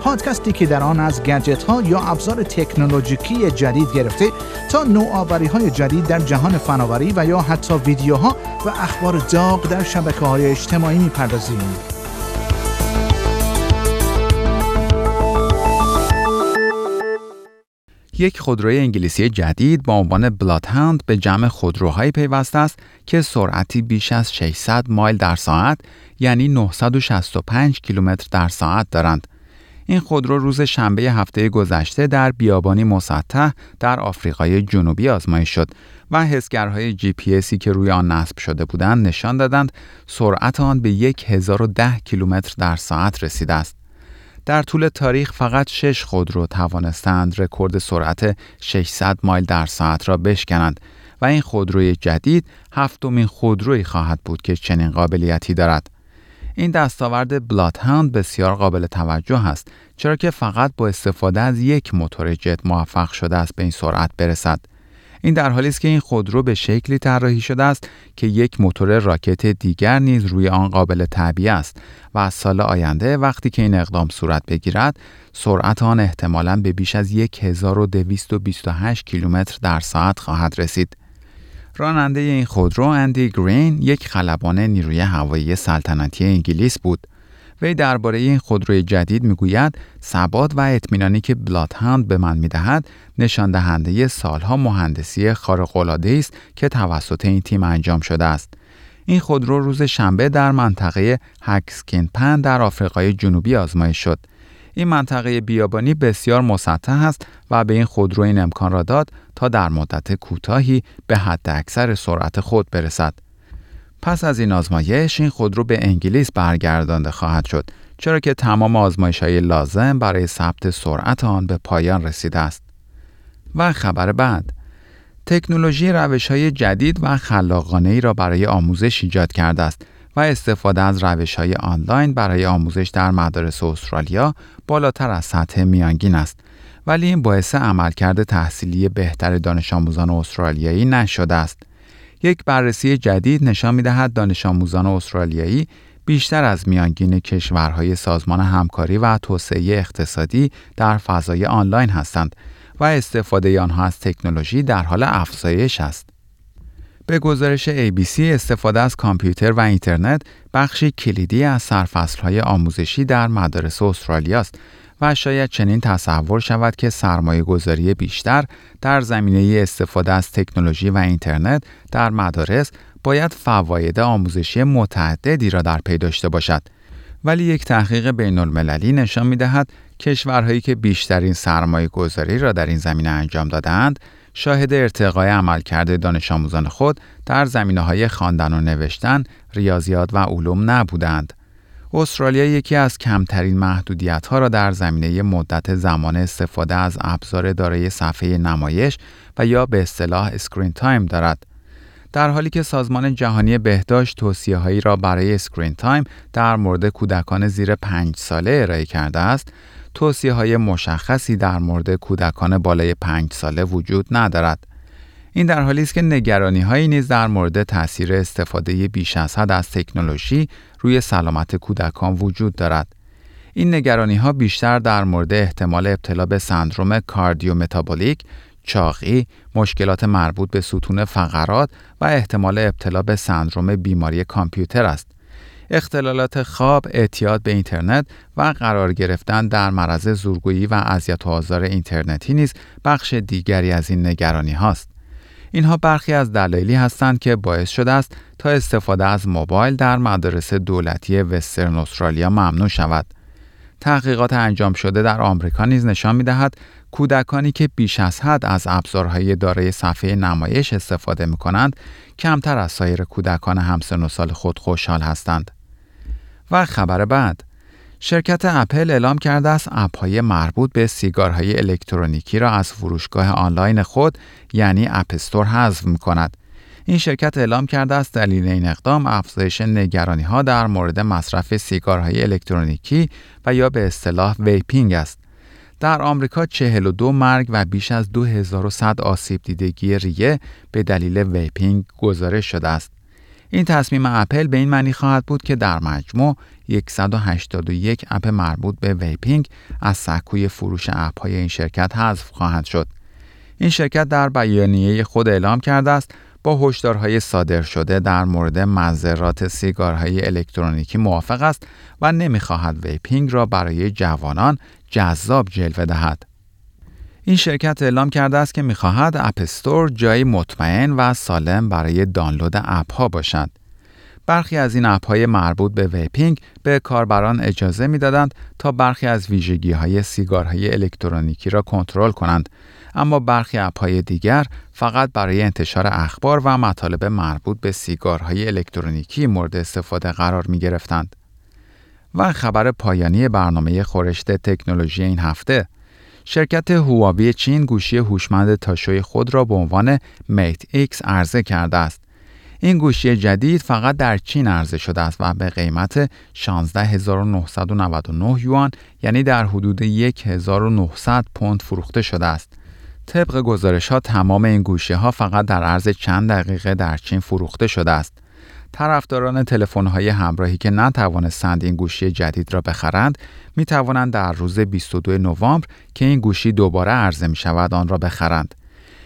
پادکستی که در آن از گجت ها یا ابزار تکنولوژیکی جدید گرفته تا نوآوری های جدید در جهان فناوری و یا حتی ویدیوها و اخبار داغ در شبکه های اجتماعی می‌پردازیم. یک خودروی انگلیسی جدید با عنوان بلادهاند به جمع خودروهایی پیوسته است که سرعتی بیش از 600 مایل در ساعت یعنی 965 کیلومتر در ساعت دارند. این خودرو روز شنبه هفته گذشته در بیابانی مسطح در آفریقای جنوبی آزمایش شد و حسگرهای جی پی که روی آن نصب شده بودند نشان دادند سرعت آن به 1010 کیلومتر در ساعت رسیده است. در طول تاریخ فقط شش خودرو توانستند رکورد سرعت 600 مایل در ساعت را بشکنند و این خودروی جدید هفتمین خودرویی خواهد بود که چنین قابلیتی دارد. این دستاورد بلادهاند بسیار قابل توجه است چرا که فقط با استفاده از یک موتور جت موفق شده است به این سرعت برسد. این در حالی است که این خودرو به شکلی طراحی شده است که یک موتور راکت دیگر نیز روی آن قابل تعبیه است و از سال آینده وقتی که این اقدام صورت بگیرد سرعت آن احتمالاً به بیش از 1228 کیلومتر در ساعت خواهد رسید. راننده این خودرو اندی گرین یک خلبان نیروی هوایی سلطنتی انگلیس بود. وی درباره این خودروی جدید می‌گوید ثبات و اطمینانی که بلادهاند به من می‌دهد نشان دهنده سالها مهندسی خارق العاده است که توسط این تیم انجام شده است. این خودرو روز شنبه در منطقه هکسکین پن در آفریقای جنوبی آزمایش شد. این منطقه بیابانی بسیار مسطح است و به این خودرو این امکان را داد تا در مدت کوتاهی به حد اکثر سرعت خود برسد. پس از این آزمایش این خودرو به انگلیس برگردانده خواهد شد چرا که تمام آزمایش های لازم برای ثبت سرعت آن به پایان رسیده است. و خبر بعد تکنولوژی روش های جدید و خلاقانه ای را برای آموزش ایجاد کرده است و استفاده از روش های آنلاین برای آموزش در مدارس استرالیا بالاتر از سطح میانگین است ولی این باعث عملکرد تحصیلی بهتر دانش آموزان استرالیایی نشده است. یک بررسی جدید نشان می دهد دانش آموزان استرالیایی بیشتر از میانگین کشورهای سازمان همکاری و توسعه اقتصادی در فضای آنلاین هستند و استفاده آنها از تکنولوژی در حال افزایش است. به گزارش ABC استفاده از کامپیوتر و اینترنت بخشی کلیدی از سرفصل‌های آموزشی در مدارس استرالیا است و شاید چنین تصور شود که سرمایه گذاری بیشتر در زمینه استفاده از تکنولوژی و اینترنت در مدارس باید فواید آموزشی متعددی را در پی داشته باشد. ولی یک تحقیق بین المللی نشان می دهد کشورهایی که بیشترین سرمایه گذاری را در این زمینه انجام دادند شاهد ارتقای عملکرد دانش آموزان خود در زمینه های خواندن و نوشتن، ریاضیات و علوم نبودند. استرالیا یکی از کمترین محدودیت ها را در زمینه مدت زمان استفاده از ابزار دارای صفحه نمایش و یا به اصطلاح screen time دارد. در حالی که سازمان جهانی بهداشت توصیه هایی را برای screen time در مورد کودکان زیر پنج ساله ارائه کرده است، توصیه های مشخصی در مورد کودکان بالای پنج ساله وجود ندارد. این در حالی است که نگرانی هایی نیز در مورد تاثیر استفاده بیش از حد از تکنولوژی روی سلامت کودکان وجود دارد. این نگرانی ها بیشتر در مورد احتمال ابتلا به سندروم کاردیومتابولیک، چاقی، مشکلات مربوط به ستون فقرات و احتمال ابتلا به سندروم بیماری کامپیوتر است. اختلالات خواب، اعتیاد به اینترنت و قرار گرفتن در معرض زورگویی و اذیت و آزار اینترنتی نیز بخش دیگری از این نگرانی هاست. اینها برخی از دلایلی هستند که باعث شده است تا استفاده از موبایل در مدارس دولتی وسترن استرالیا ممنوع شود. تحقیقات انجام شده در آمریکا نیز نشان می دهد کودکانی که بیش از حد از ابزارهای دارای صفحه نمایش استفاده می کنند کمتر از سایر کودکان همسن و سال خود خوشحال هستند. و خبر بعد شرکت اپل اعلام کرده است اپهای مربوط به سیگارهای الکترونیکی را از فروشگاه آنلاین خود یعنی App Store حذف می کند. این شرکت اعلام کرده است دلیل این اقدام افزایش نگرانی ها در مورد مصرف سیگارهای الکترونیکی و یا به اصطلاح vaping است. در آمریکا 42 مرگ و بیش از 2100 آسیب دیدگی ریه به دلیل vaping گزارش شده است. این تصمیم اپل به این معنی خواهد بود که در مجموع 181 اپ مربوط به vaping از سکوی فروش اپ های این شرکت حذف خواهد شد. این شرکت در بیانیه خود اعلام کرده است با هشدارهای صادر شده در مورد مضرات سیگارهای الکترونیکی موافق است و نمی‌خواهد vaping را برای جوانان جذاب جلوه دهد. این شرکت اعلام کرده است که می‌خواهد App Store جایی مطمئن و سالم برای دانلود اپ ها باشد. برخی از این اپ های مربوط به vaping به کاربران اجازه می‌دادند تا برخی از ویژگی های سیگارهای الکترونیکی را کنترل کنند اما برخی اپ های دیگر فقط برای انتشار اخبار و مطالب مربوط به سیگارهای الکترونیکی مورد استفاده قرار می گرفتند. و خبر پایانی برنامه خورشت تکنولوژی این هفته شرکت هواوی چین گوشی هوشمند تاشوی خود را به عنوان Mate X عرضه کرده است. این گوشی جدید فقط در چین عرضه شده است و به قیمت 16999 یوان یعنی در حدود 1900 پوند فروخته شده است. طبق گزارش ها تمام این گوشی ها فقط در عرض چند دقیقه در چین فروخته شده است. طرفداران تلفن های همراهی که نتوانستند این گوشی جدید را بخرند می توانند در روز 22 نوامبر که این گوشی دوباره عرضه می شود آن را بخرند.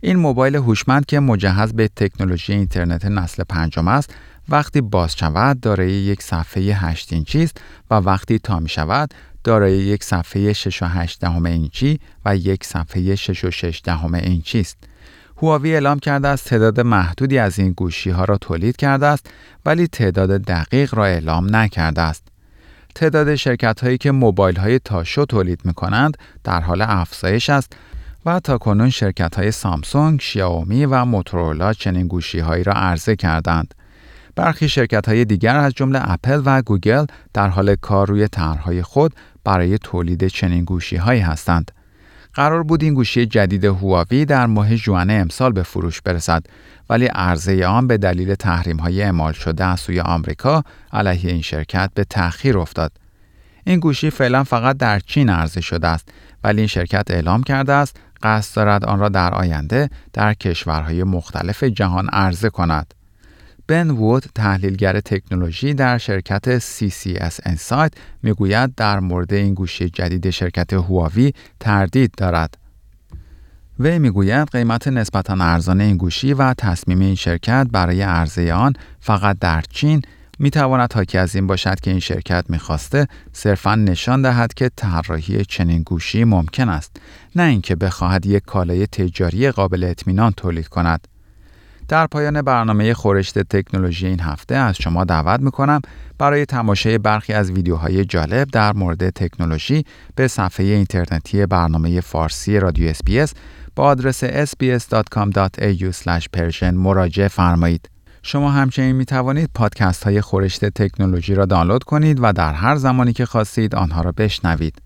این موبایل هوشمند که مجهز به تکنولوژی اینترنت نسل پنجم است وقتی باز شود دارای یک صفحه 8 اینچی است و وقتی تا می شود دارای یک صفحه 6 و 8 دهم اینچی و یک صفحه 6 و 6 دهم اینچی است. هواوی اعلام کرده است تعداد محدودی از این گوشی ها را تولید کرده است ولی تعداد دقیق را اعلام نکرده است. تعداد شرکت هایی که موبایل های تاشو تولید می کنند در حال افزایش است و تا کنون شرکت های سامسونگ، شیائومی و موتورولا چنین گوشی هایی را عرضه کردند. برخی شرکت های دیگر از جمله اپل و گوگل در حال کار روی طرحهای خود برای تولید چنین گوشی هایی هستند. قرار بود این گوشی جدید هواوی در ماه ژوئن امسال به فروش برسد ولی عرضه آن به دلیل تحریم های اعمال شده از سوی آمریکا علیه این شرکت به تأخیر افتاد. این گوشی فعلا فقط در چین عرضه شده است ولی این شرکت اعلام کرده است قصد دارد آن را در آینده در کشورهای مختلف جهان عرضه کند. بن وود تحلیلگر تکنولوژی در شرکت CCS Insight می‌گوید در مورد این گوشی جدید شرکت هواوی تردید دارد. وی می‌گوید قیمت نسبتا ارزان این گوشی و تصمیم این شرکت برای عرضه آن فقط در چین می تواند حاکی از این باشد که این شرکت می‌خواسته صرفا نشان دهد که طراحی چنین گوشی ممکن است نه اینکه بخواهد یک کالای تجاری قابل اطمینان تولید کند در پایان برنامه خورشت تکنولوژی این هفته از شما دعوت می‌کنم برای تماشای برخی از ویدیوهای جالب در مورد تکنولوژی به صفحه اینترنتی برنامه فارسی رادیو SBS با آدرس sbs.com.au مراجعه فرمایید. شما همچنین می توانید پادکست های خورشت تکنولوژی را دانلود کنید و در هر زمانی که خواستید آنها را بشنوید.